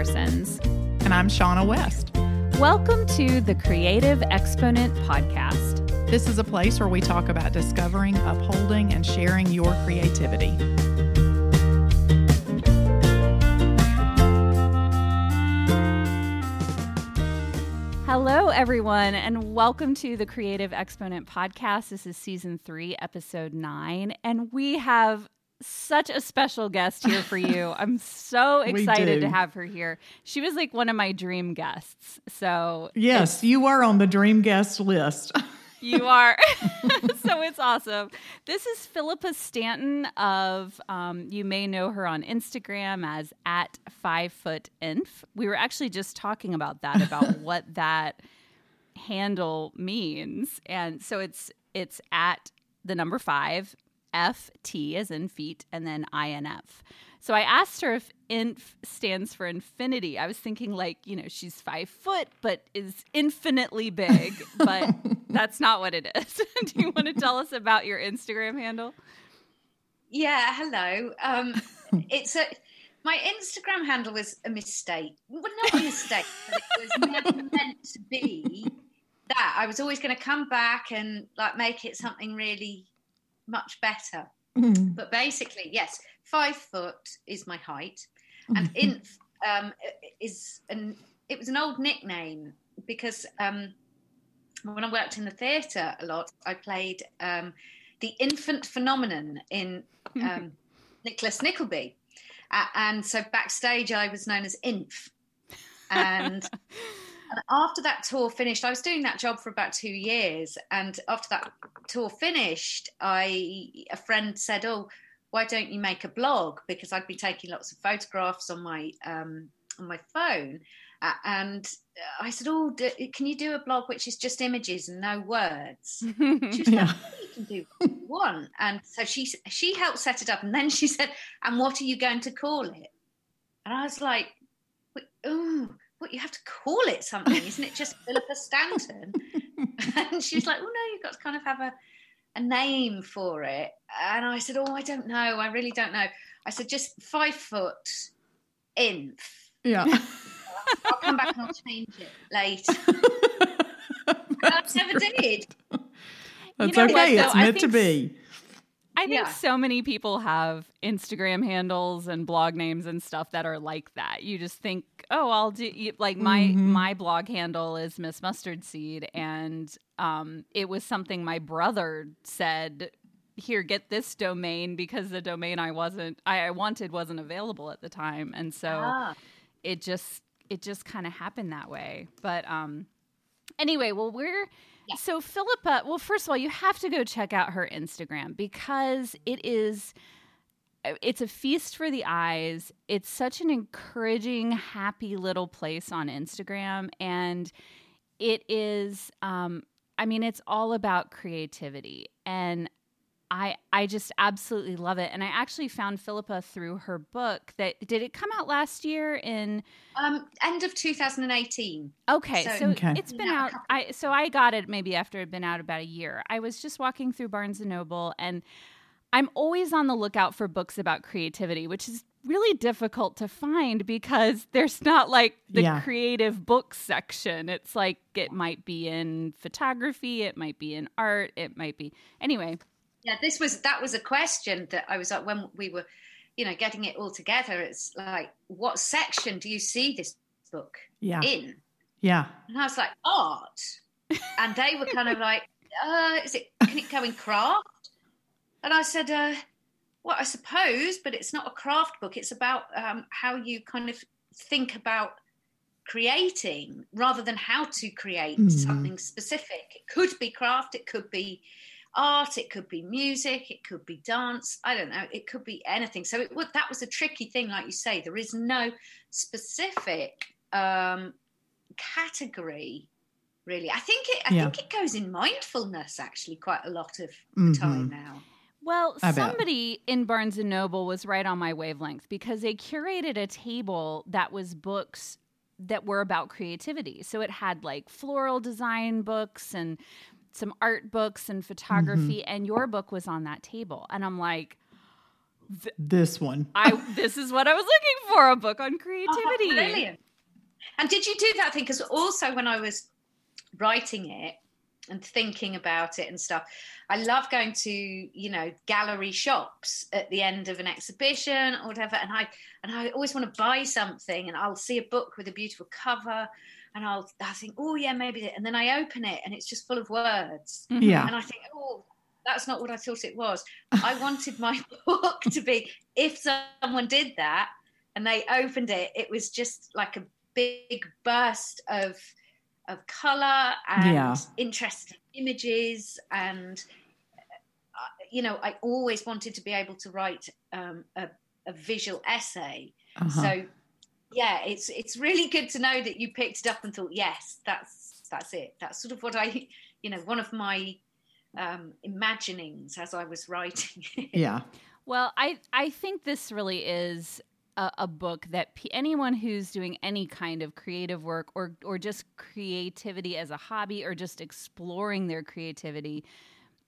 Parsons. And I'm Shaunna West. Welcome to the Creative Exponent Podcast. This is a place where we talk about discovering, upholding, and sharing your creativity. Hello, everyone, and welcome to the Creative Exponent Podcast. This is season three, episode nine, and we have such a special guest here for you. I'm so excited to have her here. She was like one of my dream guests. So, yes, you are on the dream guest list. you are. so it's awesome. This is Philippa Stanton of, um, you may know her on Instagram as at five foot inf. We were actually just talking about that, about what that handle means. And so it's, it's at the number five F T as in feet, and then I N F. So I asked her if inf stands for infinity. I was thinking like, you know, she's five foot, but is infinitely big, but that's not what it is. Do you want to tell us about your Instagram handle? Yeah, hello. Um, it's a my Instagram handle was a mistake. Well, not a mistake, but it was never meant to be that. I was always going to come back and like make it something really much better. Mm. But basically, yes, five foot is my height, and mm-hmm. inf um, is an it was an old nickname because um, when I worked in the theatre a lot, I played um, the infant phenomenon in um, Nicholas Nickleby, uh, and so backstage I was known as Inf, and And after that tour finished, I was doing that job for about two years. And after that tour finished, I a friend said, "Oh, why don't you make a blog?" Because I'd been taking lots of photographs on my um, on my phone, uh, and I said, "Oh, do, can you do a blog which is just images and no words?" She was yeah. like, oh, "You can do one." And so she she helped set it up, and then she said, "And what are you going to call it?" And I was like, "Oh." What you have to call it something, isn't it? Just Philippa Stanton. and she was like, oh no, you've got to kind of have a a name for it. And I said, oh, I don't know. I really don't know. I said, just five foot inf. Yeah. I'll come back and I'll change it later. I never did. That's you know okay. What, it's meant to be. I think yeah. so many people have Instagram handles and blog names and stuff that are like that. You just think, oh, I'll do like my mm-hmm. my blog handle is Miss Mustard Seed, and um, it was something my brother said. Here, get this domain because the domain I wasn't I wanted wasn't available at the time, and so ah. it just it just kind of happened that way. But um, anyway, well, we're so Philippa, well, first of all, you have to go check out her Instagram because it is it's a feast for the eyes. It's such an encouraging, happy little place on Instagram. And it is, um, I mean, it's all about creativity. And I I just absolutely love it. And I actually found Philippa through her book that did it come out last year in um end of 2018. Okay, so, so okay. it's been out I so I got it maybe after it had been out about a year. I was just walking through Barnes and Noble and I'm always on the lookout for books about creativity, which is really difficult to find because there's not like the yeah. creative book section. It's like it might be in photography, it might be in art, it might be anyway. Yeah, this was that was a question that I was like when we were, you know, getting it all together. It's like, what section do you see this book yeah. in? Yeah, and I was like, art, and they were kind of like, uh, is it can it go in craft? And I said, uh, well, I suppose, but it's not a craft book. It's about um, how you kind of think about creating rather than how to create mm. something specific. It could be craft, it could be art, it could be music, it could be dance. I don't know. It could be anything. So it, that was a tricky thing, like you say. There is no specific um, category, really. I think it. I yeah. think it goes in mindfulness actually quite a lot of mm-hmm. time now. Well, somebody in Barnes and Noble was right on my wavelength because they curated a table that was books that were about creativity. So it had like floral design books and some art books and photography, mm-hmm. and your book was on that table. And I'm like, this one. I this is what I was looking for a book on creativity. Oh, brilliant. And did you do that thing? Because also when I was writing it and thinking about it and stuff, I love going to you know gallery shops at the end of an exhibition or whatever, and I and I always want to buy something, and I'll see a book with a beautiful cover, and I'll I think oh yeah maybe, and then I open it and it's just full of words, mm-hmm. yeah, and I think oh that's not what I thought it was. I wanted my book to be if someone did that and they opened it, it was just like a big burst of of color and yeah. interesting images and uh, you know i always wanted to be able to write um, a, a, visual essay uh-huh. so yeah it's it's really good to know that you picked it up and thought yes that's that's it that's sort of what i you know one of my um, imaginings as I was writing. yeah. Well, I I think this really is a, a book that p- anyone who's doing any kind of creative work or or just creativity as a hobby or just exploring their creativity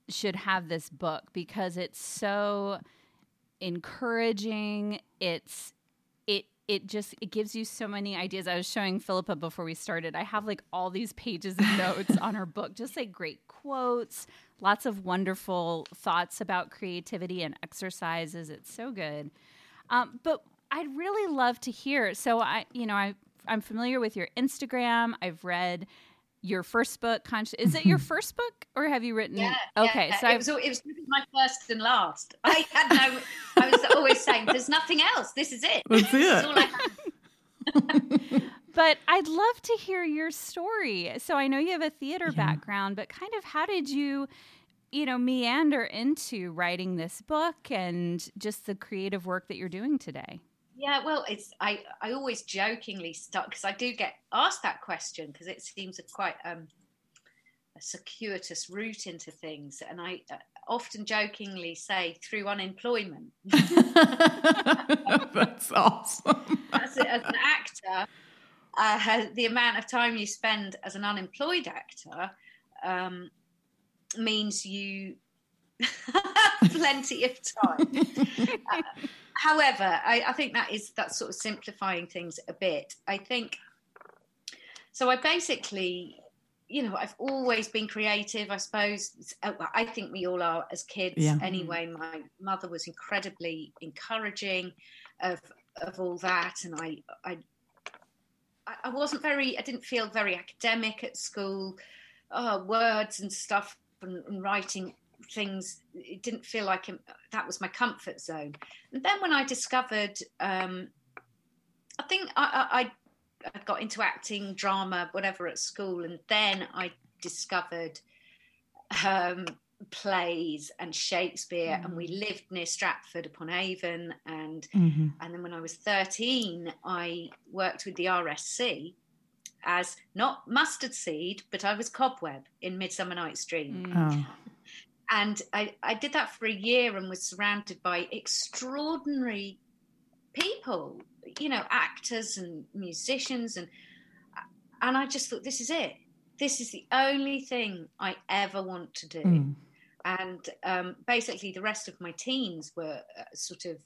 should have this book because it's so encouraging. It's it just it gives you so many ideas. I was showing Philippa before we started. I have like all these pages of notes on her book, just like great quotes, lots of wonderful thoughts about creativity and exercises. It's so good. Um, but I'd really love to hear. So I, you know, I I'm familiar with your Instagram. I've read your first book. Consci- is it your mm-hmm. first book, or have you written? Yeah. Okay, yeah. so it was, it was my first and last. I had no. I was always saying, "There's nothing else. This is it. That's it." but I'd love to hear your story. So I know you have a theater yeah. background, but kind of how did you, you know, meander into writing this book and just the creative work that you're doing today? Yeah, well, it's I I always jokingly start because I do get asked that question because it seems a quite um, a circuitous route into things, and I uh, often jokingly say through unemployment. That's awesome. As, as an actor, uh, the amount of time you spend as an unemployed actor um, means you plenty of time. uh, however, I, I, think that is that's sort of simplifying things a bit. I think so. I basically, you know, I've always been creative. I suppose uh, I think we all are as kids. Yeah. Anyway, my mother was incredibly encouraging of of all that, and I I I wasn't very, I didn't feel very academic at school. Oh, words and stuff and, and writing things, it didn't feel like that was my comfort zone. And then when I discovered, um, I think I, I, I got into acting, drama, whatever at school, and then I discovered um, plays and Shakespeare, mm. and we mm. lived near Stratford upon Avon. And mm-hmm. and then when I was thirteen, I worked with the RSC as not mustard seed, but I was cobweb in Midsummer Night's Dream. Mm. Oh. And I, I did that for a year and was surrounded by extraordinary people, you know, actors and musicians and and I just thought this is it. This is the only thing I ever want to do. Mm and um, basically the rest of my teens were uh, sort of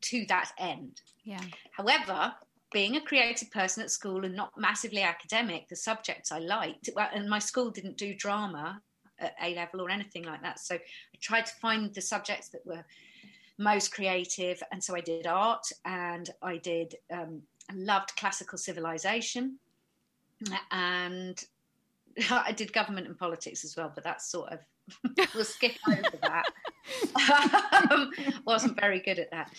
to that end. Yeah. However, being a creative person at school and not massively academic, the subjects I liked, and my school didn't do drama at A level or anything like that. So I tried to find the subjects that were most creative, and so I did art, and I did um, I loved classical civilization, and I did government and politics as well. But that's sort of we'll skip over that. um, wasn't very good at that.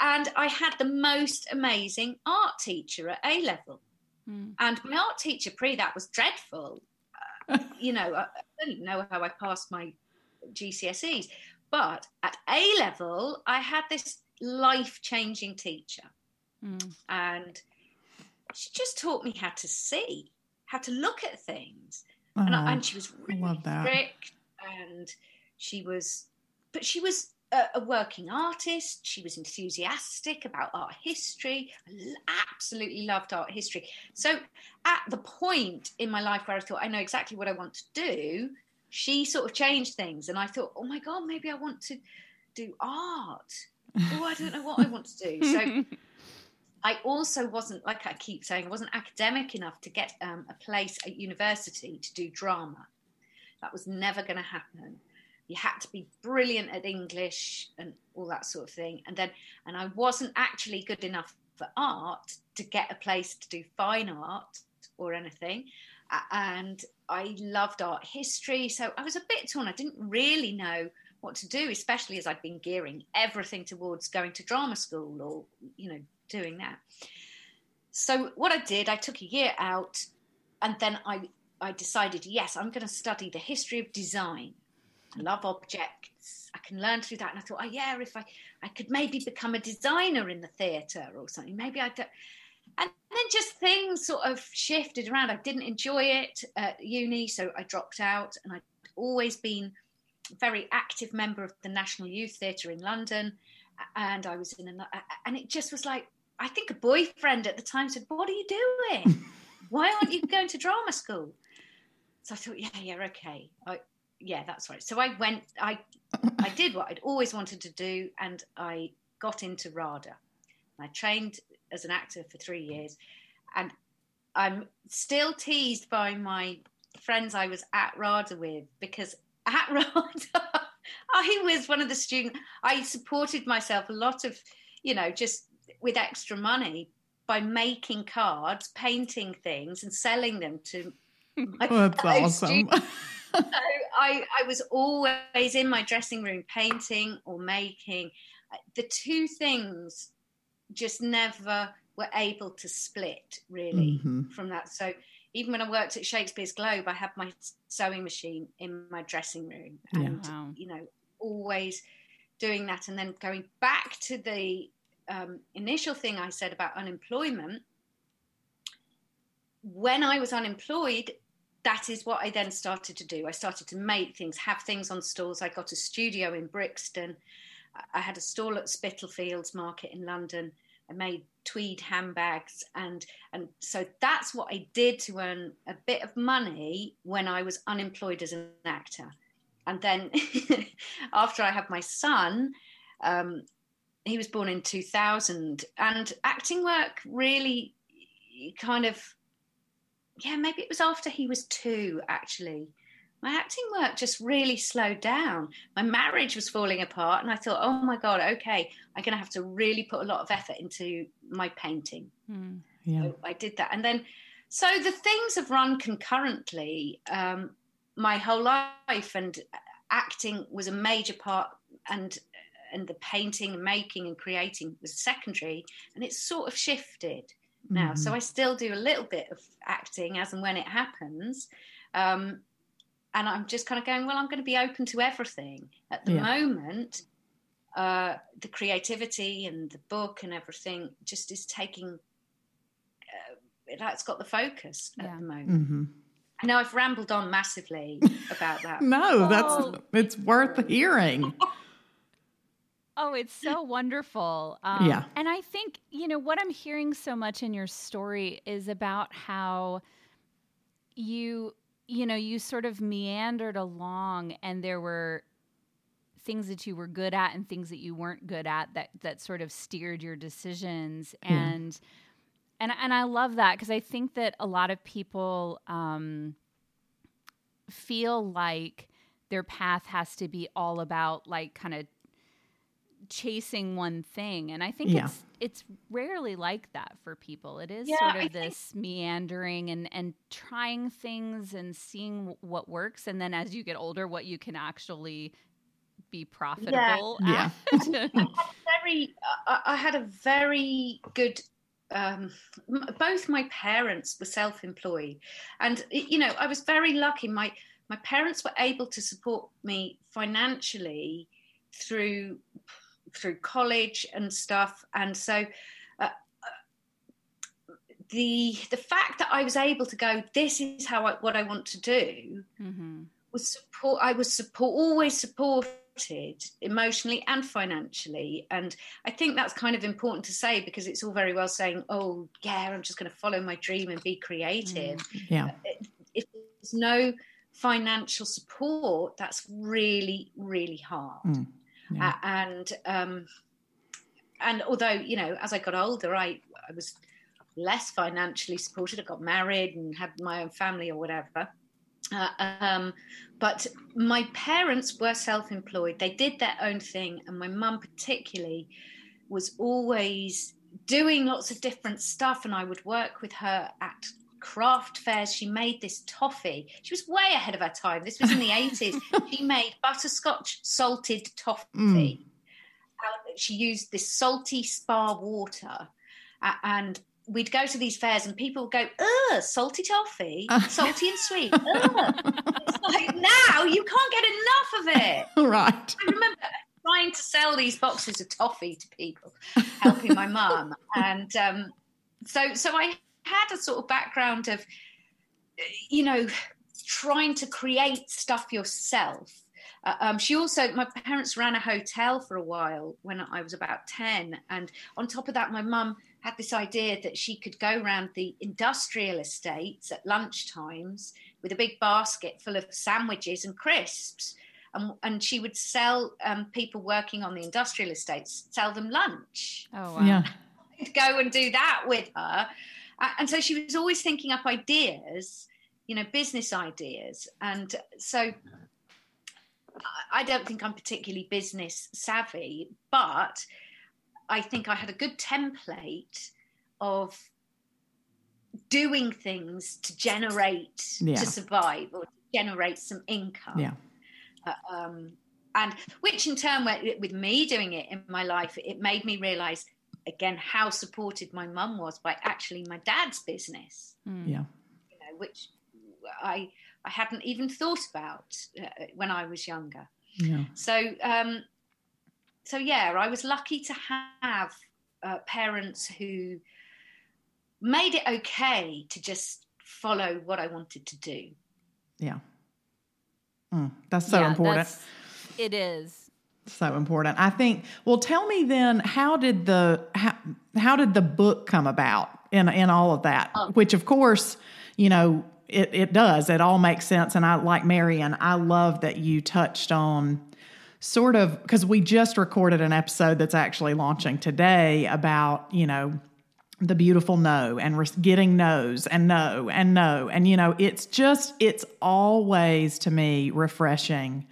And I had the most amazing art teacher at A level. Mm. And my art teacher pre that was dreadful. You know, I, don't know how I passed my GCSEs, but at A level, I had this life changing teacher. Mm. And she just taught me how to see, how to look at things. Oh, and, I, and, she was really strict and she was, but she was a, a, working artist. She was enthusiastic about art history. I absolutely loved art history. So at the point in my life where I thought I know exactly what I want to do, she sort of changed things, and I thought, oh my god, maybe I want to do art. oh, I don't know what I want to do. So I also wasn't, like I keep saying, I wasn't academic enough to get um, a place at university to do drama. That was never going to happen. You had to be brilliant at English and all that sort of thing. And then, and I wasn't actually good enough for art to get a place to do fine art or anything. And I loved art history. So I was a bit torn. I didn't really know what to do, especially as I'd been gearing everything towards going to drama school or, you know, doing that. So what I did, I took a year out and then I, I decided, yes, I'm going to study the history of design. Love objects. I can learn through that. And I thought, oh yeah, if I, I could maybe become a designer in the theatre or something. Maybe I don't. And then just things sort of shifted around. I didn't enjoy it at uni, so I dropped out. And I'd always been a very active member of the National Youth Theatre in London. And I was in a, and it just was like, I think a boyfriend at the time said, What are you doing? Why aren't you going to drama school? So I thought, Yeah, yeah, okay. I, yeah, that's right. So I went, I, I did what I'd always wanted to do, and I got into RADA. I trained as an actor for three years, and I'm still teased by my friends I was at RADA with because at RADA, I was one of the students. I supported myself a lot of, you know, just with extra money by making cards, painting things, and selling them to my oh, That's awesome. so I, I was always in my dressing room painting or making. The two things just never were able to split really mm-hmm. from that. So even when I worked at Shakespeare's Globe, I had my sewing machine in my dressing room, and yeah. wow. you know, always doing that. And then going back to the um, initial thing I said about unemployment, when I was unemployed, that is what I then started to do. I started to make things, have things on stalls. I got a studio in Brixton. I had a stall at Spitalfields Market in London. I made tweed handbags, and and so that's what I did to earn a bit of money when I was unemployed as an actor. And then after I had my son, um, he was born in 2000, and acting work really kind of yeah, maybe it was after he was two, actually. My acting work just really slowed down. My marriage was falling apart, and I thought, oh my God, okay, I'm going to have to really put a lot of effort into my painting. Mm, yeah. So I did that. And then, so the things have run concurrently um, my whole life, and acting was a major part, and and the painting and making and creating was secondary, and it's sort of shifted now. Mm-hmm. So I still do a little bit of acting as and when it happens. Um, and I'm just kind of going, well, I'm going to be open to everything. At the yeah. moment, uh, the creativity and the book and everything just is taking, uh, that's got the focus yeah. at the moment. Mm-hmm. I know I've rambled on massively about that. no, that's oh. it's worth hearing. Oh, it's so wonderful. Um, yeah. And I think, you know, what I'm hearing so much in your story is about how you, you know, you sort of meandered along and there were things that you were good at and things that you weren't good at that that sort of steered your decisions and and and I love that because I think that a lot of people um, feel like their path has to be all about like kind of chasing one thing and i think yeah. it's it's rarely like that for people it is yeah, sort of I this think... meandering and and trying things and seeing what works and then as you get older what you can actually be profitable yeah, yeah. very uh, i had a very good um, both my parents were self-employed and you know i was very lucky my my parents were able to support me financially through through college and stuff. And so uh, the the fact that I was able to go, this is how I, what I want to do, mm-hmm. was support. I was support always supported emotionally and financially, and I think that's kind of important to say because it's all very well saying, "Oh, yeah, I'm just going to follow my dream and be creative." Mm, yeah, if there's no financial support, that's really really hard. Mm. Yeah. and um, and although you know, as I got older, I I was less financially supported. I got married and had my own family or whatever. Uh, um, but my parents were self-employed. They did their own thing, and my mum particularly was always doing lots of different stuff. And I would work with her at craft fairs. She made this toffee. She was way ahead of her time. This was in the 80s. She made butterscotch salted toffee. Mm. Uh, she used this salty spa water. Uh, and we'd go to these fairs and people would go, ugh, salty toffee, salty and sweet. It's like, now you can't get enough of it. Right. I remember trying to sell these boxes of toffee to people, helping my mum. And um, so, so I had a sort of background of, you know, trying to create stuff yourself. Uh, um, she also, my parents ran a hotel for a while when I was about 10. And on top of that, my mum had this idea that she could go around the industrial estates at lunch times with a big basket full of sandwiches and crisps. And, and she would sell um, people working on the industrial estates, sell them lunch. Oh, wow. Yeah. I'd go and do that with her. And so she was always thinking up ideas, you know, business ideas. And so I don't think I'm particularly business savvy, but I think I had a good template of doing things to generate yeah. to survive or to generate some income. Yeah. Uh, um, and which in turn, with me doing it in my life, it made me realize again how supported my mum was by actually my dad's business. Mm. Yeah. You know, which I I hadn't even thought about uh, when I was younger. Yeah. So um, so yeah, I was lucky to have uh, parents who made it okay to just follow what I wanted to do. Yeah. Mm, that's so yeah, important. That's, it is so important. I think. Well, tell me then, how did the how, how did the book come about in in all of that? Oh. Which, of course, you know, it it does. It all makes sense. And I like Marian. I love that you touched on sort of because we just recorded an episode that's actually launching today about, you know, the beautiful no and re- getting no's and no and no. And, you know, it's just, it's always to me refreshing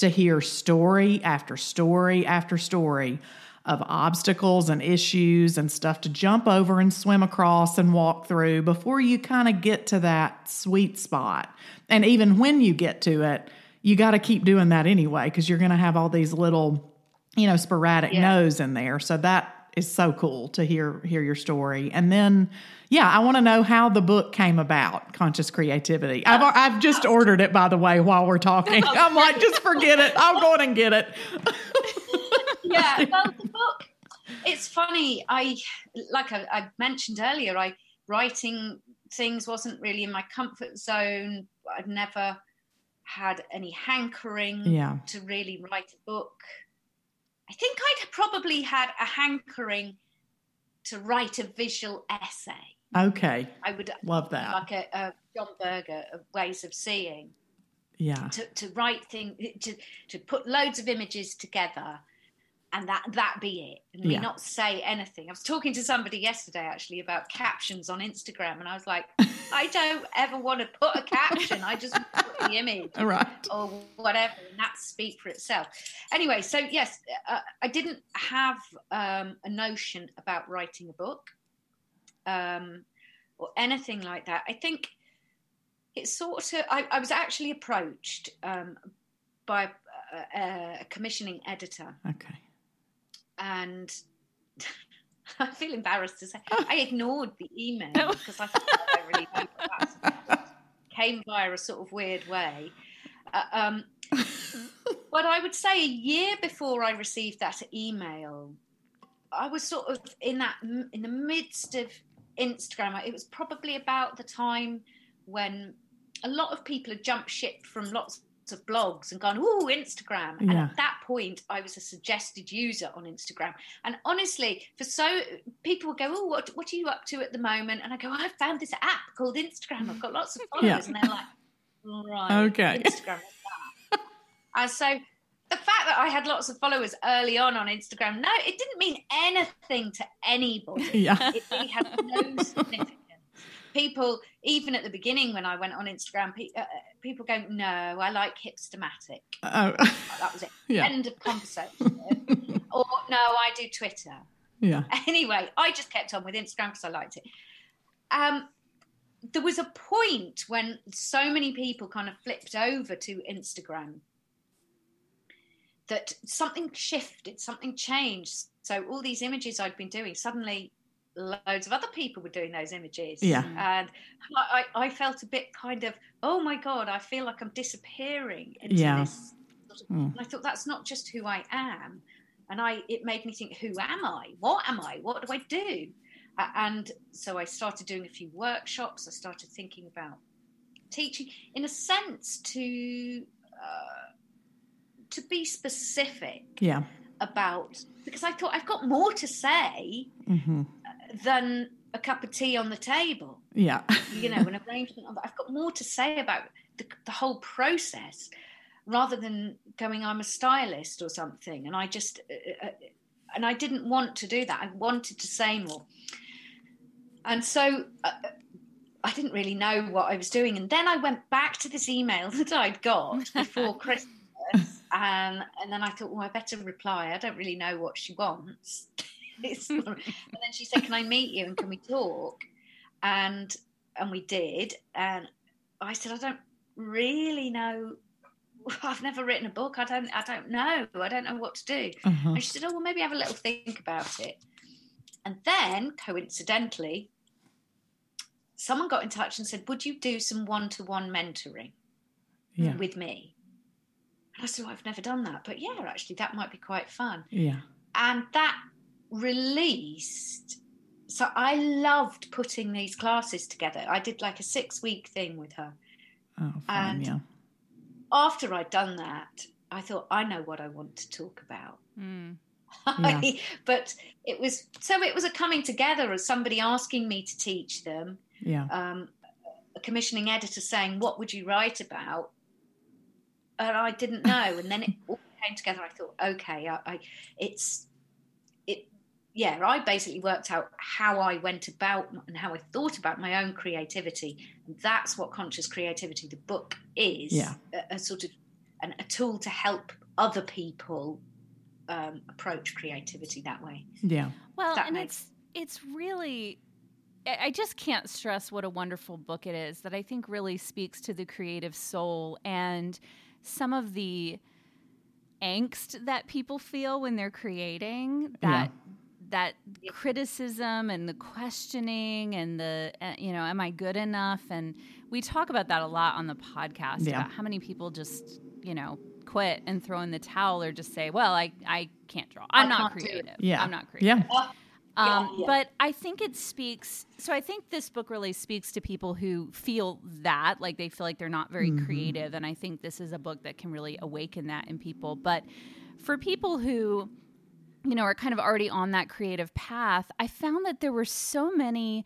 to hear story after story after story of obstacles and issues and stuff to jump over and swim across and walk through before you kind of get to that sweet spot. And even when you get to it, you got to keep doing that anyway because you're going to have all these little, you know, sporadic yeah. no's in there. So that is so cool to hear hear your story. And then, yeah, I want to know how the book came about, Conscious Creativity. I've I've just ordered it by the way while we're talking. I'm like, just forget it. I'll go and get it. yeah, well, the book. It's funny. I like I, I mentioned earlier. I writing things wasn't really in my comfort zone. I'd never had any hankering yeah. to really write a book. I think I'd probably had a hankering to write a visual essay. Okay. I would love that. Like a, a John Berger of Ways of Seeing. Yeah. To, to write things, to, to put loads of images together and that that be it. And yeah. not say anything. I was talking to somebody yesterday actually about captions on instagram and i was like i don't ever want to put a caption. I just put the image right. or whatever and that speak for itself. Anyway so yes uh, i didn't have um, a notion about writing a book um, or anything like that. I think it's sort of i, I was actually approached um, by a, a commissioning editor. Okay and I feel embarrassed to say I ignored the email because I thought I really came via a sort of weird way. Uh, um, but I would say a year before I received that email, I was sort of in that in the midst of Instagram. It was probably about the time when a lot of people had jumped ship from lots of blogs and gone, oh, Instagram. And at that point, I was a suggested user on Instagram. And honestly, for so people would go, oh, what, what are you up to at the moment? And I go, I found this app called Instagram. I've got lots of followers. Yeah. And they're like, right, okay. Instagram. and uh, so the fact that I had lots of followers early on on Instagram, no, it didn't mean anything to anybody. Yeah. It really had no significance. People, even at the beginning when I went on Instagram, pe- uh, people go, "No, I like Hipstamatic." Oh, That was it. Yeah. End of conversation. or no, I do Twitter. yeah. Anyway, I just kept on with Instagram because I liked it. Um, there was a point when so many people kind of flipped over to Instagram that something shifted, something changed. So all these images I'd been doing, suddenly loads of other people were doing those images. Yeah. And I, I I felt a bit kind of, oh my God, I feel like I'm disappearing into Yeah. this. Sort of, Mm. And I thought that's not just who I am. And I it made me think, who am I? What am I? What do I do? Uh, and so I started doing a few workshops. I started thinking about teaching, in a sense, to uh, to be specific Yeah. about because I thought I've got more to say hmm than a cup of tea on the table. Yeah. You know, an arrangement. I've got more to say about the, the whole process rather than going, I'm a stylist or something. And I just, uh, uh, and I didn't want to do that. I wanted to say more. And so uh, I didn't really know what I was doing. And then I went back to this email that I'd got before Christmas. And, and then I thought, well, I better reply. I don't really know what she wants. And then she said, "Can I meet you and can we talk?" And and we did. And I said, "I don't really know. I've never written a book. I don't. I don't know. I don't know what to do." Uh-huh. And she said, "Oh, well, maybe have a little think about it." And then, coincidentally, someone got in touch and said, "Would you do some one-to-one mentoring Yeah. with me?" And I said, well, "I've never done that, but yeah, actually, that might be quite fun." Yeah. and that released so i loved putting these classes together i did like a six week thing with her Oh, fun. And- yeah. after i'd done that i thought i know what i want to talk about Mm. Yeah. but it was so it was a coming together of somebody asking me to teach them Yeah. um, a commissioning editor saying what would you write about and i didn't know and then it all came together i thought okay I, I it's it yeah i basically worked out how i went about and how i thought about my own creativity and that's what conscious creativity the book is Yeah. a, a sort of an, a tool to help other people um, approach creativity that way Yeah. Well, That and makes- it's it's really I I just can't stress what a wonderful book it is that I think really speaks to the creative soul and some of the angst that people feel when they're creating that that Yeah. criticism and the questioning and the uh, you know am I good enough and we talk about that a lot on the podcast Yeah. about how many people just you know quit and throw in the towel or just say well I I can't draw I'm I not can't do it. creative Yeah. I'm not creative Yeah. um, yeah. But I think it speaks. So I think this book really speaks to people who feel that, like they feel like they're not very Mhm. creative. And I think this is a book that can really awaken that in people. But for people who, you know, are kind of already on that creative path, I found that there were so many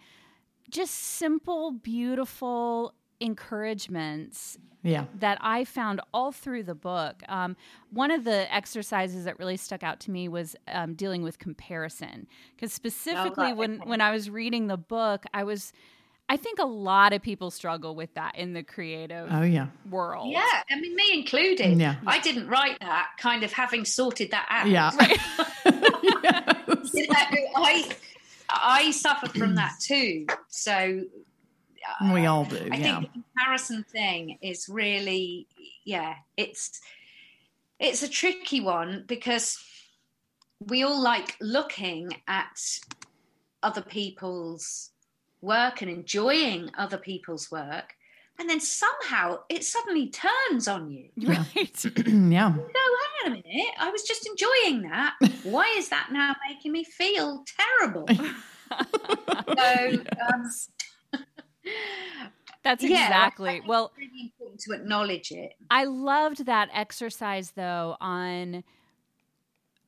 just simple, beautiful encouragements Yeah. that I found all through the book. Um, one of the exercises that really stuck out to me was um, dealing with comparison, because specifically right, when when I was reading the book, I was. I think a lot of people struggle with that in the creative Oh, yeah. world. Yeah, I mean, me included. Yeah. I didn't write that, kind of having sorted that out. Yeah. Right. Yes. You know, I I suffer from that too. So uh, We all do. I yeah. think the comparison thing is really, yeah, it's it's a tricky one because we all like looking at other people's work and enjoying other people's work, and then somehow it suddenly turns on you. Right. yeah. no, hang on a minute. I was just enjoying that. Why is that now making me feel terrible? So, um, That's exactly. think Well, it's really important to acknowledge it. I loved that exercise though on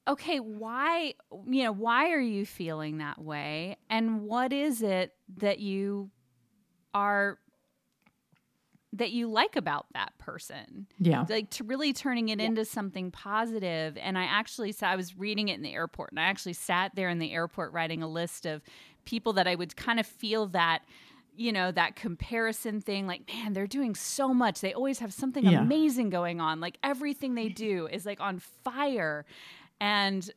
okay, why you know, why are you feeling that way and what is it that you are that you like about that person. Yeah. Like to really turning it yeah. into something positive. And I actually saw, I was reading it in the airport and I actually sat there in the airport writing a list of people that I would kind of feel that you know that comparison thing like man they're doing so much they always have something yeah. amazing going on like everything they do is like on fire and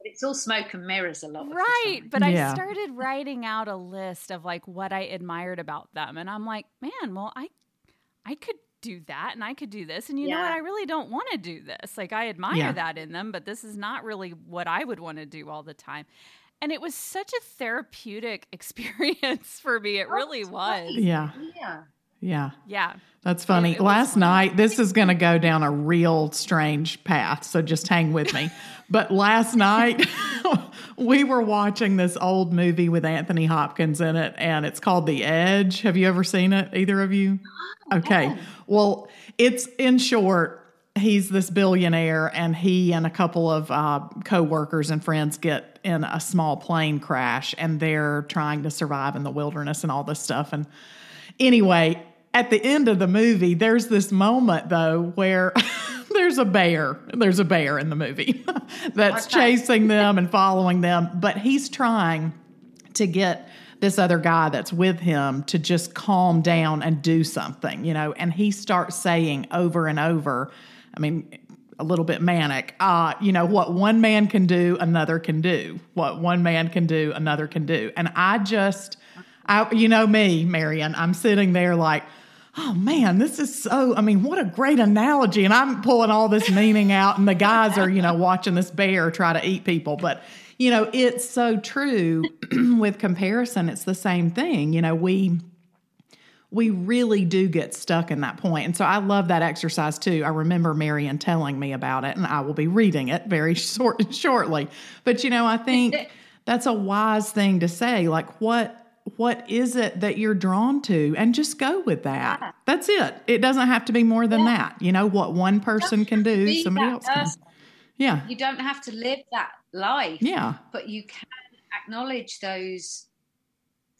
it's all smoke and mirrors a lot right but yeah. i started writing out a list of like what i admired about them and i'm like man well i i could do that and i could do this and you yeah. know what? I really don't want to do this. Like i admire yeah. that in them but this is not really what i would want to do all the time. And it was such a therapeutic experience for me it really was. Yeah. Yeah yeah. Yeah. That's funny. It, it Last night, this is going to go down a real strange path, so just hang with me. but last night, we were watching this old movie with Anthony Hopkins in it, and it's called The Edge. Have you ever seen it, either of you? Okay. Well, it's in short, he's this billionaire, and he and a couple of uh, co workers and friends get in a small plane crash, and they're trying to survive in the wilderness and all this stuff. And anyway, at the end of the movie, there's this moment though where there's a bear. There's a bear in the movie that's chasing them and following them, but he's trying to get this other guy that's with him to just calm down and do something, you know, and he starts saying over and over, I mean, a little bit manic, uh, you know, what one man can do, another can do. What one man can do, another can do. And I just, I, you know me, Marian, I'm sitting there like, oh man, this is so, I mean, what a great analogy. And I'm pulling all this meaning out, and the guys are, you know, watching this bear try to eat people. But, you know, it's so true with comparison. It's the same thing. You know, we, we really do get stuck in that point. And so I love that exercise too. I remember Marian telling me about it, and I will be reading it very short, shortly. But, you know, I think that's a wise thing to say. Like, what, what is it that you're drawn to and just go with that. Yeah. That's it. It doesn't have to be more than yeah. that. You know what one person can do, somebody else person. can. Yeah. You don't have to live that life. Yeah. But you can acknowledge those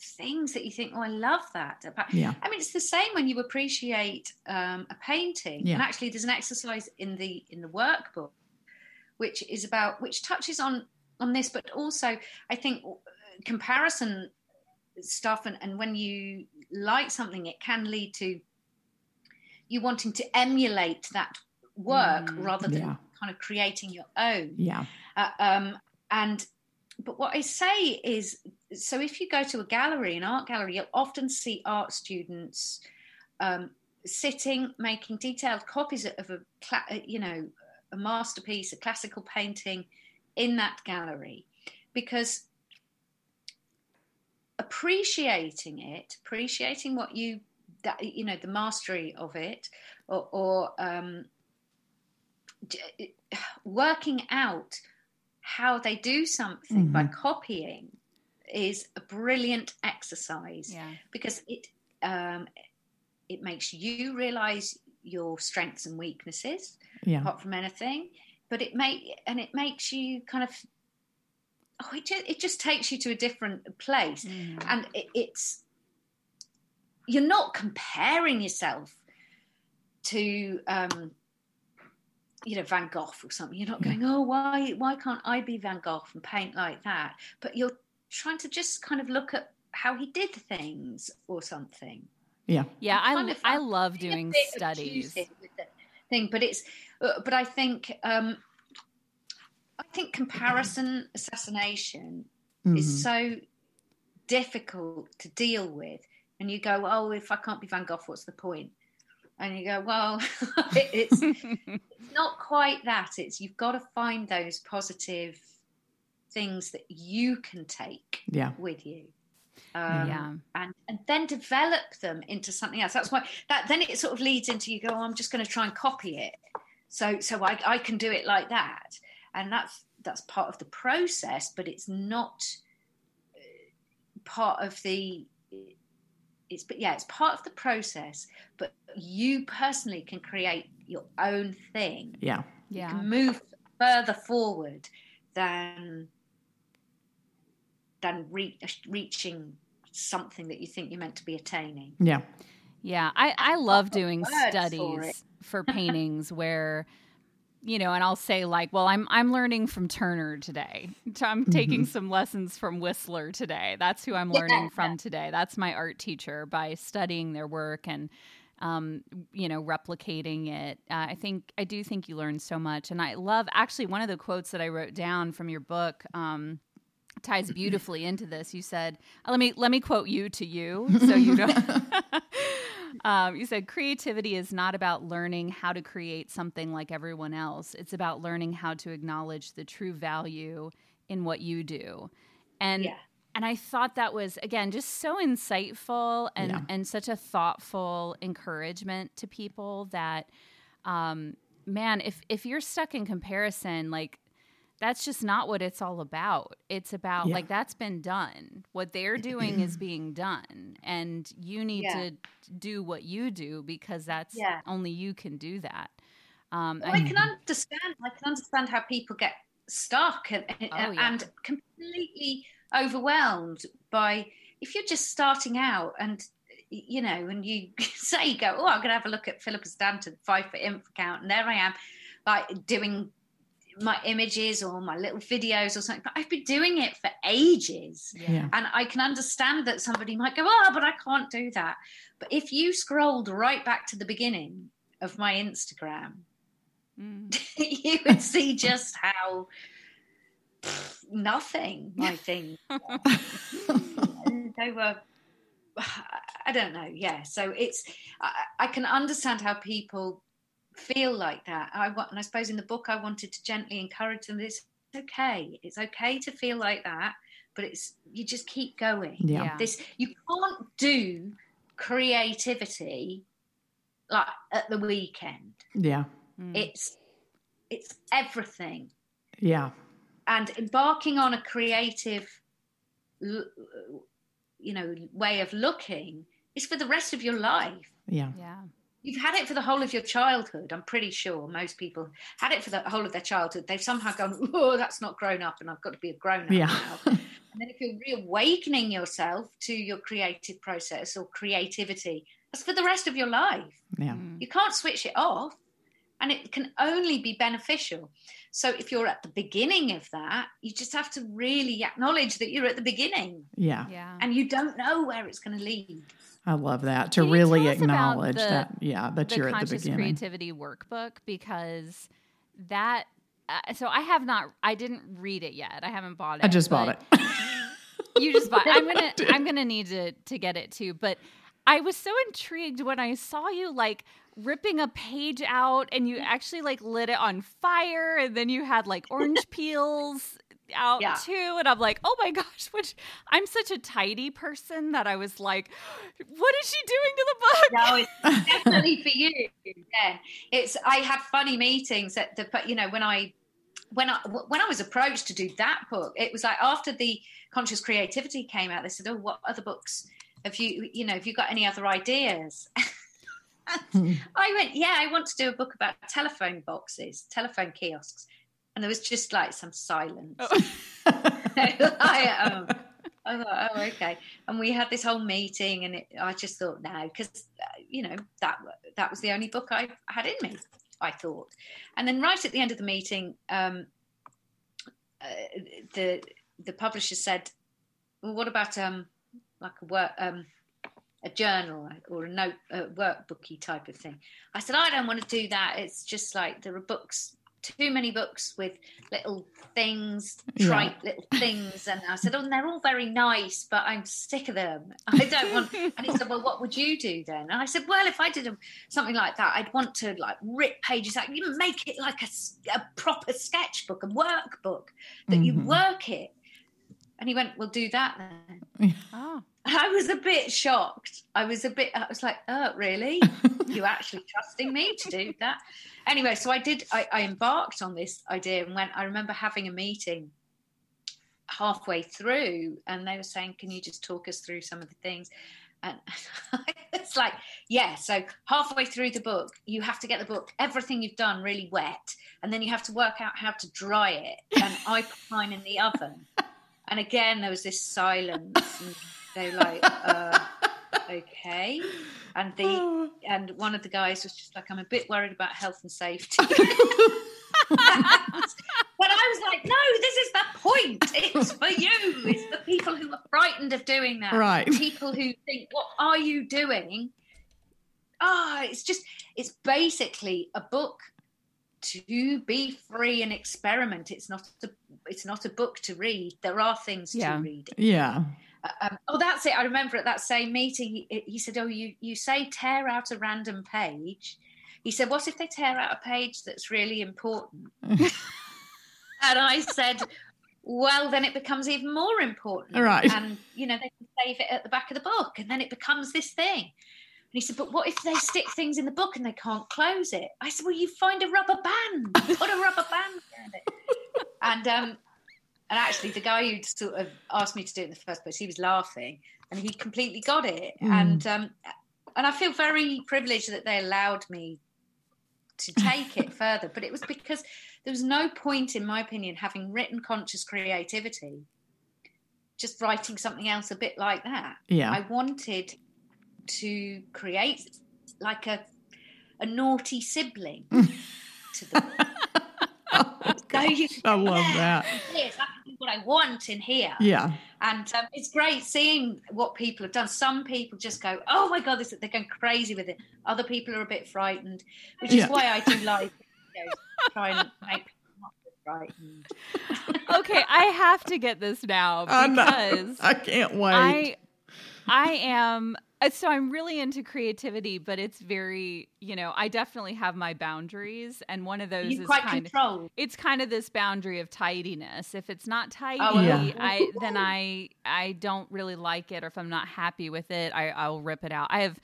things that you think, oh, I love that. Yeah. I mean, it's the same when you appreciate um, a painting. Yeah. And actually, there's an exercise in the in the workbook, which is about which touches on on this, but also I think comparison stuff and, and when you like something it can lead to you wanting to emulate that work mm, rather than yeah. kind of creating your own. Yeah. Uh, um, and but what i say is so if you go to a gallery an art gallery you'll often see art students um, sitting making detailed copies of a you know a masterpiece a classical painting in that gallery. Because appreciating it, appreciating what you that you know the mastery of it, or, or um, working out how they do something mm-hmm. by copying is a brilliant exercise yeah. because it um, it makes you realize your strengths and weaknesses yeah. apart from anything but it may and it makes you kind of oh, it just, it just takes you to a different place. Mm. And it, it's, you're not comparing yourself to, um, you know, Van Gogh or something. You're not going, oh, why, why can't I be Van Gogh and paint like that? But you're trying to just kind of look at how he did things or something. Yeah. Yeah. I, I love doing studies. Thing, but it's, uh, but I think, um, I think comparison assassination mm-hmm. is so difficult to deal with. And you go, oh, if I can't be Van Gogh, what's the point? And you go, well, it's, it's not quite that. It's you've got to find those positive things that you can take yeah. with you. Um, yeah, and and then develop them into something else. That's why that then it sort of leads into you go. Oh, I'm just going to try and copy it, so so I, I can do it like that and that's that's part of the process but it's not uh, part of the it's but yeah it's part of the process but you personally can create your own thing. Yeah. Yeah you can move further forward than than re- reaching something that you think you're meant to be attaining. Yeah. Yeah, I, I love doing studies for, for paintings where you know, and I'll say like, well, I'm I'm learning from Turner today. I'm mm-hmm. taking some lessons from Whistler today. That's who I'm learning yeah. from today. That's my art teacher by studying their work and um, you know, replicating it. Uh, I think I do think you learn so much, and I love actually one of the quotes that I wrote down from your book. Um, ties beautifully into this. You said, uh, "Let me let me quote you to you, so you know." um, you said, "Creativity is not about learning how to create something like everyone else. It's about learning how to acknowledge the true value in what you do." And yeah. and I thought that was again just so insightful and yeah. and such a thoughtful encouragement to people that. Um, man, if if you're stuck in comparison, like that's just not what it's all about. It's about yeah. like that's been done. What they're doing is being done, and you need yeah. to do what you do because that's yeah. only you can do that. Um, well, I, I, can understand. I can understand how people get stuck and, oh, and completely overwhelmed by if you're just starting out and you know, and you say you go, oh, I'm going to have a look at Philippa Stanton five foot info count, and there I am, like doing my images or my little videos or something but i've been doing it for ages. Yeah. and i can understand that somebody might go oh but i can't do that. But if you scrolled right back to the beginning of my instagram mm. you would see just how pff, nothing my thing they were i don't know yeah. So it's I, I can understand how people feel like that. I want, and I suppose in the book I wanted to gently encourage them. It's okay. It's okay to feel like that, but it's you just keep going. Yeah. This you can't do creativity like at the weekend. Yeah. Mm. It's it's everything. Yeah. And embarking on a creative you know way of looking is for the rest of your life. Yeah. Yeah. You've had it for the whole of your childhood. I'm pretty sure most people had it for the whole of their childhood. They've somehow gone, oh, that's not grown up, and I've got to be a grown up yeah. now. and then if you're reawakening yourself to your creative process or creativity, that's for the rest of your life. Yeah. Mm. You can't switch it off, and it can only be beneficial. So if you're at the beginning of that, you just have to really acknowledge that you're at the beginning. Yeah. Yeah. And you don't know where it's going to lead. I love that to really acknowledge the, that. Yeah, that the you're at the beginning. Creativity workbook because that. Uh, so I have not. I didn't read it yet. I haven't bought it. I just bought it. you just bought. It. I'm gonna. I'm gonna need to to get it too. But I was so intrigued when I saw you like ripping a page out and you actually like lit it on fire and then you had like orange peels out yeah. too and i'm like oh my gosh which i'm such a tidy person that i was like what is she doing to the book no it's definitely for you yeah it's i had funny meetings at the but you know when i when I when I was approached to do that book, it was like after the conscious creativity came out, they said, "Oh, what other books have you? You know, have you got any other ideas?" I went, "Yeah, I want to do a book about telephone boxes, telephone kiosks." and there was just like some silence. Oh. I, um, I thought, oh, okay. And we had this whole meeting, and it, I just thought, no, because uh, you know that that was the only book I had in me. I thought, and then right at the end of the meeting, um, uh, the the publisher said, "Well, what about um, like a work um, a journal or a note a workbooky type of thing?" I said, "I don't want to do that. It's just like there are books too many books with little things, trite yeah. little things. And I said, Oh, they're all very nice, but I'm sick of them. I don't want. and he said, Well, what would you do then? And I said, Well, if I did a, something like that, I'd want to like rip pages out, you make it like a, a proper sketchbook, a workbook that mm-hmm. you work it. And he went, Well, do that then. Oh. I was a bit shocked. I was a bit, I was like, Oh, really? you actually trusting me to do that? Anyway, so I did, I, I embarked on this idea and went, I remember having a meeting halfway through and they were saying, Can you just talk us through some of the things? And it's like, yeah, so halfway through the book, you have to get the book, everything you've done really wet, and then you have to work out how to dry it. And I put mine in the oven. And again, there was this silence. And they were like, uh, okay. And the and one of the guys was just like, I'm a bit worried about health and safety. but I was like, no, this is the point. It's for you. It's the people who are frightened of doing that. Right. People who think, what are you doing? Ah, oh, it's just, it's basically a book to be free and experiment. It's not a, it's not a book to read. There are things yeah. to read. Yeah. Um, oh, that's it. I remember at that same meeting, he, he, said, "Oh, you you say tear out a random page." He said, "What if they tear out a page that's really important?" and I said, "Well, then it becomes even more important, right? And you know, they can save it at the back of the book, and then it becomes this thing." And he said, "But what if they stick things in the book and they can't close it?" I said, "Well, you find a rubber band, put a rubber band around it." And um, and actually, the guy who sort of asked me to do it in the first place, he was laughing, and he completely got it. Mm. And um, and I feel very privileged that they allowed me to take it further. But it was because there was no point, in my opinion, having written conscious creativity, just writing something else a bit like that. Yeah, I wanted to create like a a naughty sibling to the so you I love that. Yes, that's what I want in here. Yeah. And um, it's great seeing what people have done. Some people just go, "Oh my god, this, they're going crazy with it." Other people are a bit frightened, which is yeah. why I do like you know, try and make people not so frightened. okay, I have to get this now because I, I can't wait. I I am Uh, so I'm really into creativity, but it's very, you know, I definitely have my boundaries, and one of those You're is quite kind controlled. of it's kind of this boundary of tidiness. If it's not oh, tidy, oh, yeah. I then I I don't really like it, or if I'm not happy with it, I I'll rip it out. I have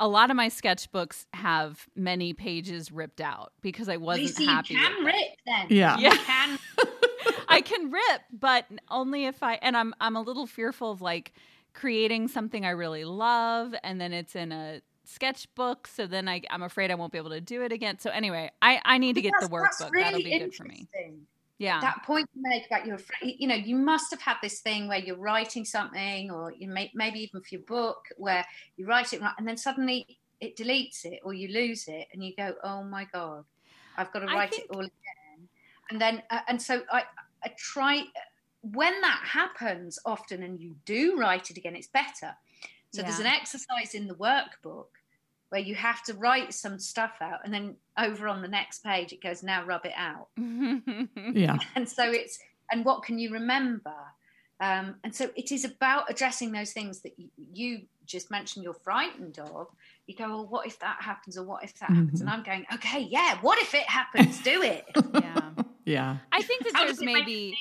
a lot of my sketchbooks have many pages ripped out because I wasn't Lisa, happy. You can rip then. Yeah, yeah. You can. I can rip, but only if I and I'm I'm a little fearful of like creating something I really love and then it's in a sketchbook so then I, i'm afraid i won't be able to do it again. So anyway i, I need to get the workbook. Really that'll be good for me. yeah. That point you make about your you know you must have had this thing where you're writing something or you may, maybe even for your book where you write it and then suddenly it deletes it or you lose it and you go oh my god i've got to write think... it all again. And then uh, and so i i try when that happens often and you do write it again, it's better. So yeah. there's an exercise in the workbook where you have to write some stuff out and then over on the next page it goes now rub it out. Yeah. And so it's and what can you remember? Um, and so it is about addressing those things that you, you, just mentioned you're frightened of. You go well what if that happens or what if that mm-hmm. happens and i'm going okay yeah what if it happens? Do it. Yeah. Yeah. I think that there's maybe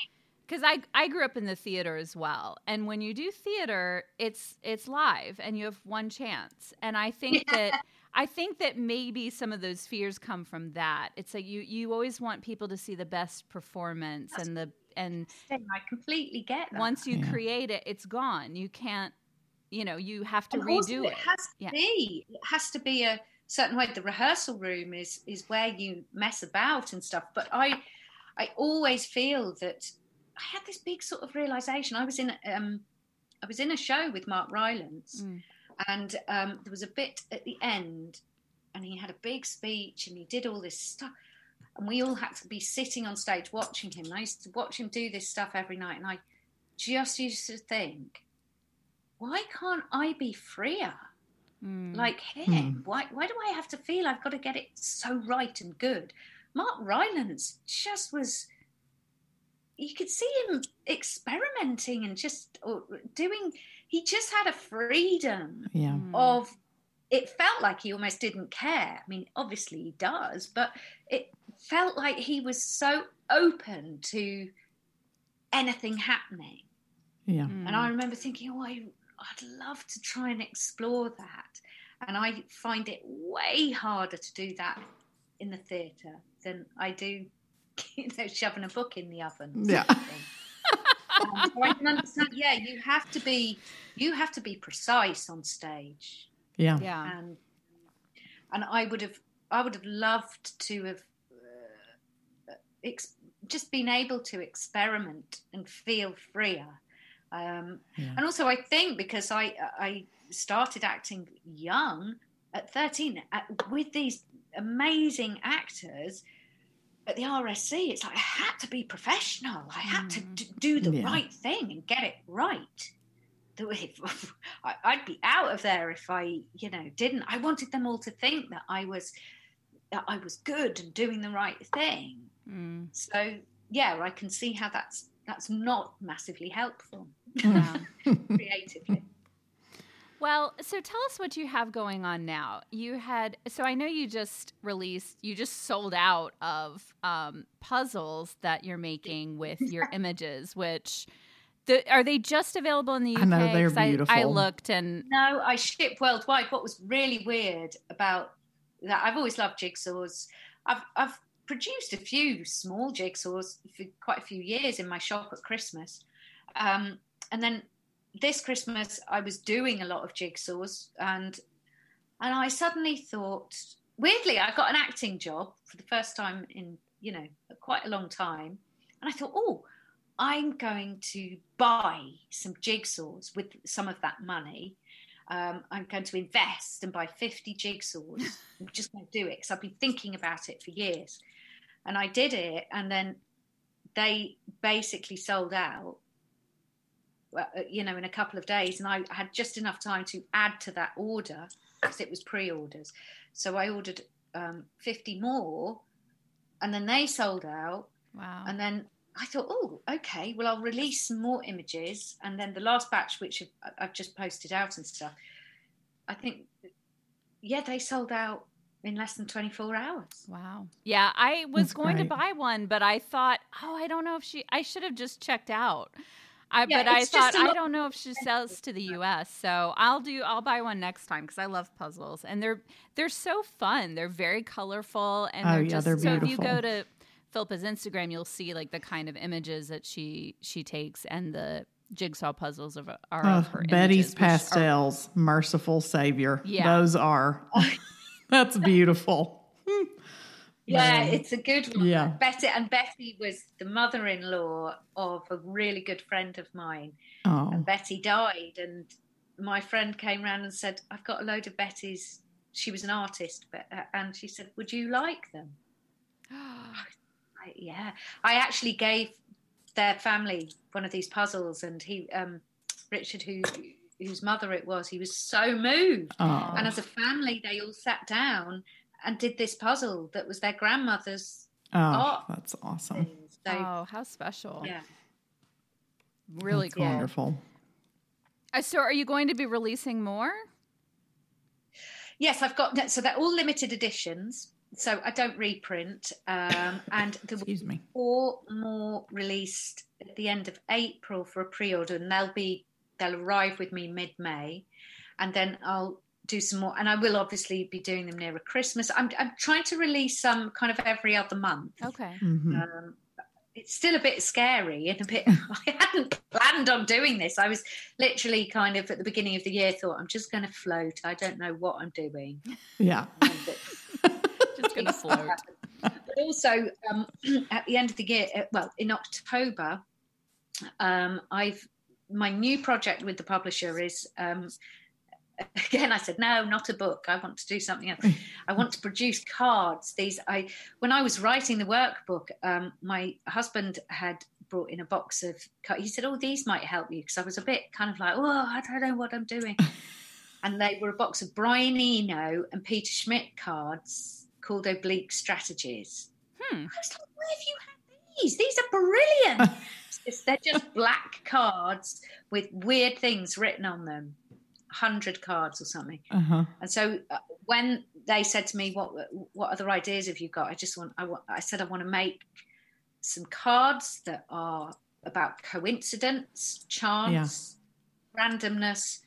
because I I grew up in the theater as well, and when you do theater, it's it's live, and you have one chance. And I think that I think that maybe some of those fears come from that. It's like you you always want people to see the best performance That's and the and I completely get that. Once you yeah. create it, it's gone. You can't, you know, you have to and redo it. It has to yeah. be. It has to be a certain way. The rehearsal room is is where you mess about and stuff. But I I always feel that I had this big sort of realization. I was in um, I was in a show with Mark Rylance, mm. and um, there was a bit at the end, and he had a big speech, and he did all this stuff, and we all had to be sitting on stage watching him. And I used to watch him do this stuff every night, and I just used to think, why can't I be freer? Mm. Like him, mm. why why do I have to feel I've got to get it so right and good? Mark Rylance just was you could see him experimenting and just doing he just had a freedom yeah. Mm. of it felt like he almost didn't care i mean obviously he does but it felt like he was so open to anything happening yeah mm. and i remember thinking oh I, i'd love to try and explore that and i find it way harder to do that in the theatre than i do you know, shoving a book in the oven. Yeah. um, so I can understand. Yeah, you have to be you have to be precise on stage. Yeah. Yeah. And and I would have I would have loved to have uh, ex- just been able to experiment and feel freer. Um, yeah. And also, I think because I I started acting young at 13 at, with these amazing actors at the RSC, it's like I had to be professional. I had mm. to d- do the yeah. right thing and get it right. I'd be out of there if I, you know, didn't. I wanted them all to think that I was, that I was good and doing the right thing. Mm. So yeah, I can see how that's that's not massively helpful yeah. creatively. Well, so tell us what you have going on now. You had so I know you just released, you just sold out of um, puzzles that you're making with your images, which the, are they just available in the UK? I know they're beautiful. I, I looked and no, I ship worldwide. What was really weird about that? I've always loved jigsaws. I've I've produced a few small jigsaws for quite a few years in my shop at Christmas, um, and then this Christmas I was doing a lot of jigsaws, and and I suddenly thought, weirdly, I got an acting job for the first time in you know quite a long time, and I thought, oh I'm going to buy some jigsaws with some of that money. Um, I'm going to invest and buy 50 jigsaws. I'm just going to do it because I've been thinking about it for years. And I did it, and then they basically sold out, you know, in a couple of days. And I had just enough time to add to that order because it was pre orders. So I ordered um, 50 more, and then they sold out. Wow. And then I thought, oh, okay, well, I'll release some more images. And then the last batch, which I've just posted out and stuff, I think, yeah, they sold out in less than 24 hours. Wow. Yeah, I was That's going great. to buy one, but I thought, oh, I don't know if she, I should have just checked out. I, yeah, but I thought I don't know if she sells to the U.S. So I'll do. I'll buy one next time because I love puzzles and they're they're so fun. They're very colorful and oh, they're yeah, just they're so. If you go to Philippa's Instagram, you'll see like the kind of images that she she takes and the jigsaw puzzles of are oh, of her Betty's images, pastels, are, merciful savior. Yeah. Those are that's beautiful. yeah, it's a good one. Yeah. Betty and Betty was the mother-in-law of a really good friend of mine. Oh. And Betty died and my friend came around and said, I've got a load of Betty's she was an artist, but uh, and she said, "Would you like them?" I, yeah, I actually gave their family one of these puzzles, and he, um, Richard, who whose mother it was, he was so moved. Aww. And as a family, they all sat down and did this puzzle that was their grandmother's oh, art. That's awesome. So, oh, how special! Yeah, really that's cool. Wonderful. Uh, so, are you going to be releasing more? Yes, I've got. So they're all limited editions so I don't reprint, um, and there Excuse me. four more released at the end of April for a pre-order, and they'll be they'll arrive with me mid-May, and then I'll do some more, and I will obviously be doing them nearer Christmas. I'm I'm trying to release some kind of every other month. Okay. Mm-hmm. Um, it's still a bit scary and a bit I hadn't planned on doing this. I was literally kind of at the beginning of the year thought I'm just going to float. I don't know what I'm doing. Yeah. just going to float. But also, um, at the end of the year, uh, well, in October, um, I've my new project with the publisher is um, again i said no not a book i want to do something else i want to produce cards these i when i was writing the workbook um, my husband had brought in a box of cards. he said oh these might help you because i was a bit kind of like oh i don't know what i'm doing and they were a box of brian eno and peter schmidt cards called Oblique Strategies. Hmm. I was like, where have you had these? These are brilliant. they're just black cards with weird things written on them, hundred cards or something. Uh-huh. And so uh, when they said to me, "What what other ideas have you got?" I just want I want I said I want to make some cards that are about coincidence, chance, yeah. randomness,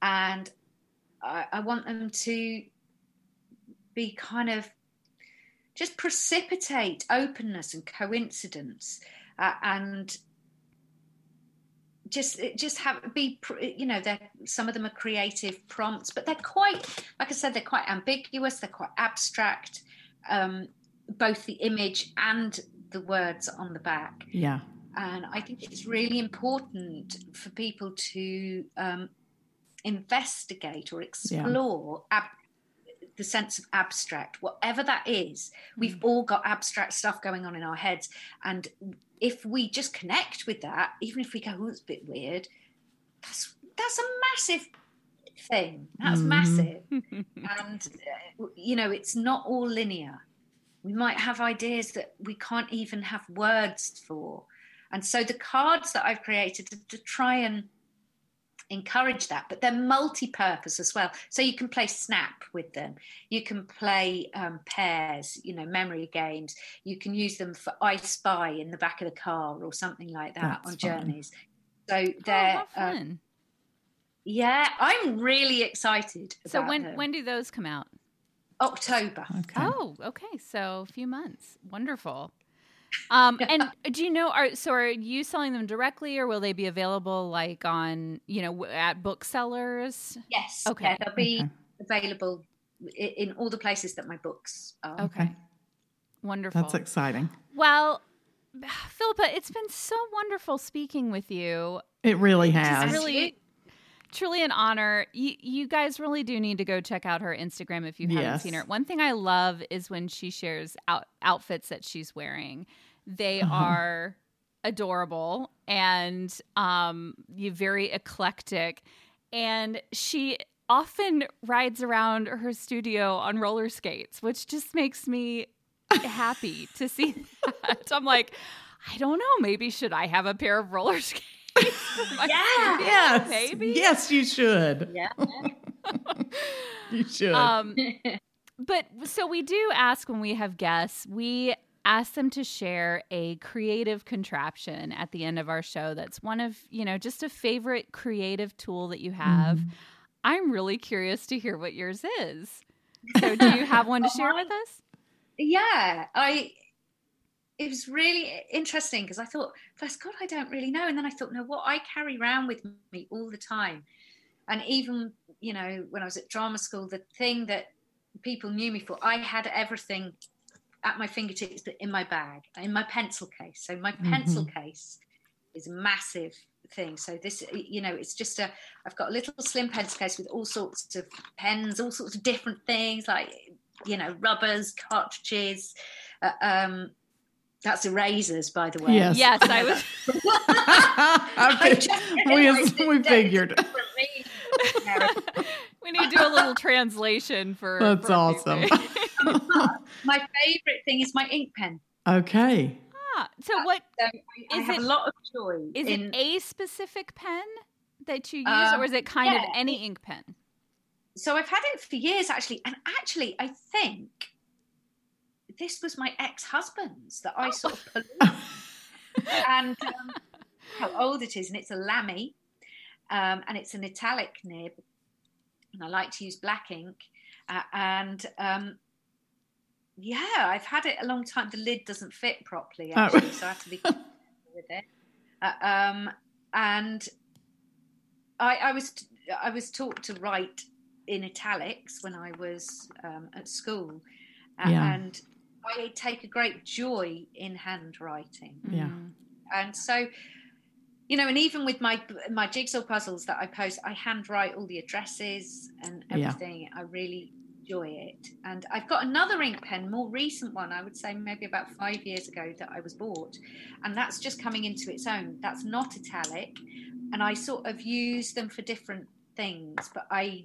and I, I want them to be kind of just precipitate openness and coincidence uh, and just just have be you know they're some of them are creative prompts but they're quite like i said they're quite ambiguous they're quite abstract um, both the image and the words on the back yeah And I think it's really important for people to um, investigate or explore yeah. ab- the sense of abstract, whatever that is. Mm. We've all got abstract stuff going on in our heads. And if we just connect with that, even if we go, oh, it's a bit weird, that's, that's a massive thing. That's mm. massive. and, uh, you know, it's not all linear. We might have ideas that we can't even have words for. And so the cards that I've created to, to try and encourage that, but they're multi-purpose as well. So you can play Snap with them. You can play um, pairs, you know, memory games. You can use them for I Spy in the back of the car or something like that That's on fun. journeys. So oh, they're oh, fun. yeah, I'm really excited. So when them. when do those come out? October. Okay. Oh, okay. So a few months. Wonderful. Um, and do you know? Are so are you selling them directly, or will they be available like on you know at booksellers? Yes. Okay. Yeah, they'll be okay. available in all the places that my books are. Okay. Wonderful. That's exciting. Well, Philippa, it's been so wonderful speaking with you. It really has. It's really truly an honor. You, you guys really do need to go check out her Instagram if you haven't yes. seen her. One thing I love is when she shares out, outfits that she's wearing. They uh-huh. are adorable and um, you very eclectic. And she often rides around her studio on roller skates, which just makes me happy to see that. I'm like, I don't know, maybe should I have a pair of roller skates? yeah. Yes. Maybe. Yes, you should. Yeah. you should. Um, but so we do ask when we have guests, we ask them to share a creative contraption at the end of our show that's one of, you know, just a favorite creative tool that you have. Mm. I'm really curious to hear what yours is. So do you have one to share with us? Yeah, I it was really interesting because I thought, first, God, I don't really know. And then I thought, no, what I carry around with me all the time. And even, you know, when I was at drama school, the thing that people knew me for, I had everything at my fingertips, but in my bag, in my pencil case. So my mm-hmm. pencil case is a massive thing. So this, you know, it's just a, I've got a little slim pencil case with all sorts of pens, all sorts of different things like, you know, rubbers, cartridges, uh, um, that's erasers, by the way. Yes, yes I was. okay. we, we figured. we need to do a little translation for. That's for awesome. my favorite thing is my ink pen. Okay. Ah, so what? So I, I have it, a lot of joy. Is in, it a specific pen that you use, um, or is it kind yeah, of any ink pen? So I've had it for years, actually, and actually, I think this was my ex-husband's that I sort of polluted. and um, how old it is, and it's a Lamy, um, and it's an italic nib, and I like to use black ink, uh, and um, yeah, I've had it a long time. The lid doesn't fit properly, oh. actually, oh. so I have to be careful with it. Uh, um, and I, I was I was taught to write in italics when I was um, at school, yeah. and I take a great joy in handwriting. Yeah. Mm. And so, you know, and even with my my jigsaw puzzles that I post, I handwrite all the addresses and everything. Yeah. I really enjoy it. And I've got another ink pen, more recent one, I would say maybe about five years ago that I was bought. And that's just coming into its own. That's not italic. And I sort of use them for different things, but I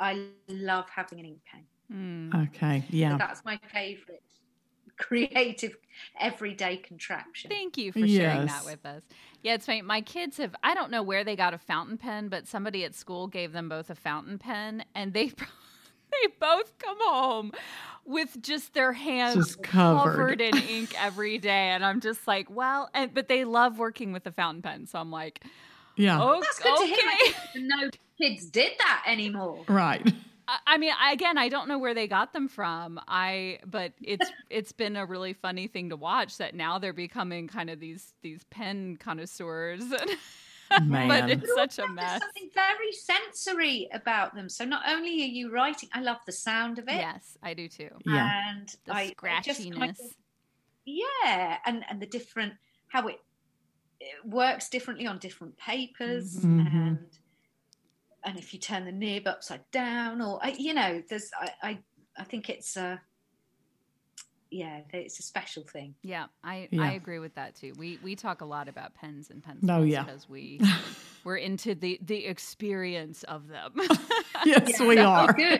I love having an ink pen. Mm. Okay, yeah. So that's my favorite creative everyday contraption. Thank you for sharing yes. that with us. Yeah, it's funny. My kids have I don't know where they got a fountain pen, but somebody at school gave them both a fountain pen and they they both come home with just their hands just covered. covered in ink every day and I'm just like, well, and but they love working with a fountain pen. So I'm like, yeah. Oh, That's good okay. to hear. No kids did that anymore. Right. I mean, again, I don't know where they got them from. I, but it's it's been a really funny thing to watch that now they're becoming kind of these these pen connoisseurs. Man. but it's such a mess. There's something very sensory about them. So not only are you writing, I love the sound of it. Yes, I do too. Yeah. And the I scratchiness. kind of, yeah, and and the different how it, it, works differently on different papers mm-hmm. and and if you turn the nib upside down or you know there's I I, I think it's uh yeah, it's a special thing. Yeah, I yeah. I agree with that too. We we talk a lot about pens and pencils oh, yeah. because we we're into the the experience of them. yes, yeah, we are.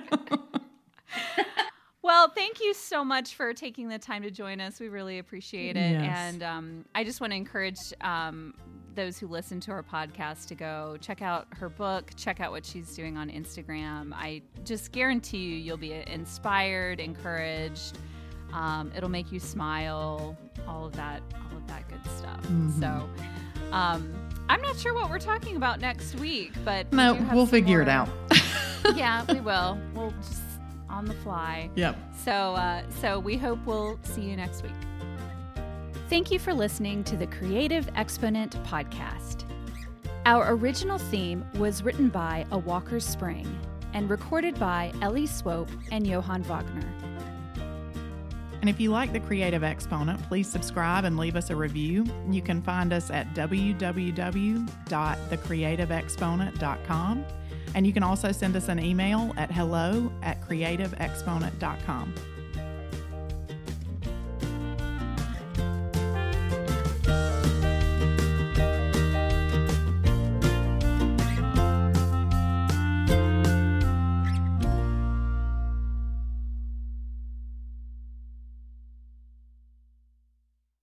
Well, thank you so much for taking the time to join us. We really appreciate it, yes. and um, I just want to encourage um, those who listen to our podcast to go check out her book, check out what she's doing on Instagram. I just guarantee you, you'll be inspired, encouraged um, it'll make you smile, all of that, all of that good stuff. Mm-hmm. So, um, I'm not sure what we're talking about next week, but no, we will figure more... it out. yeah, we will. We'll just on the fly. Yep. So, uh, so we hope we'll see you next week. Thank you for listening to the Creative Exponent podcast. Our original theme was written by A Walker Spring and recorded by Ellie Swope and Johann Wagner. And if you like The Creative Exponent, please subscribe and leave us a review. You can find us at www.thecreativeexponent.com. And you can also send us an email at hello at creativeexponent.com.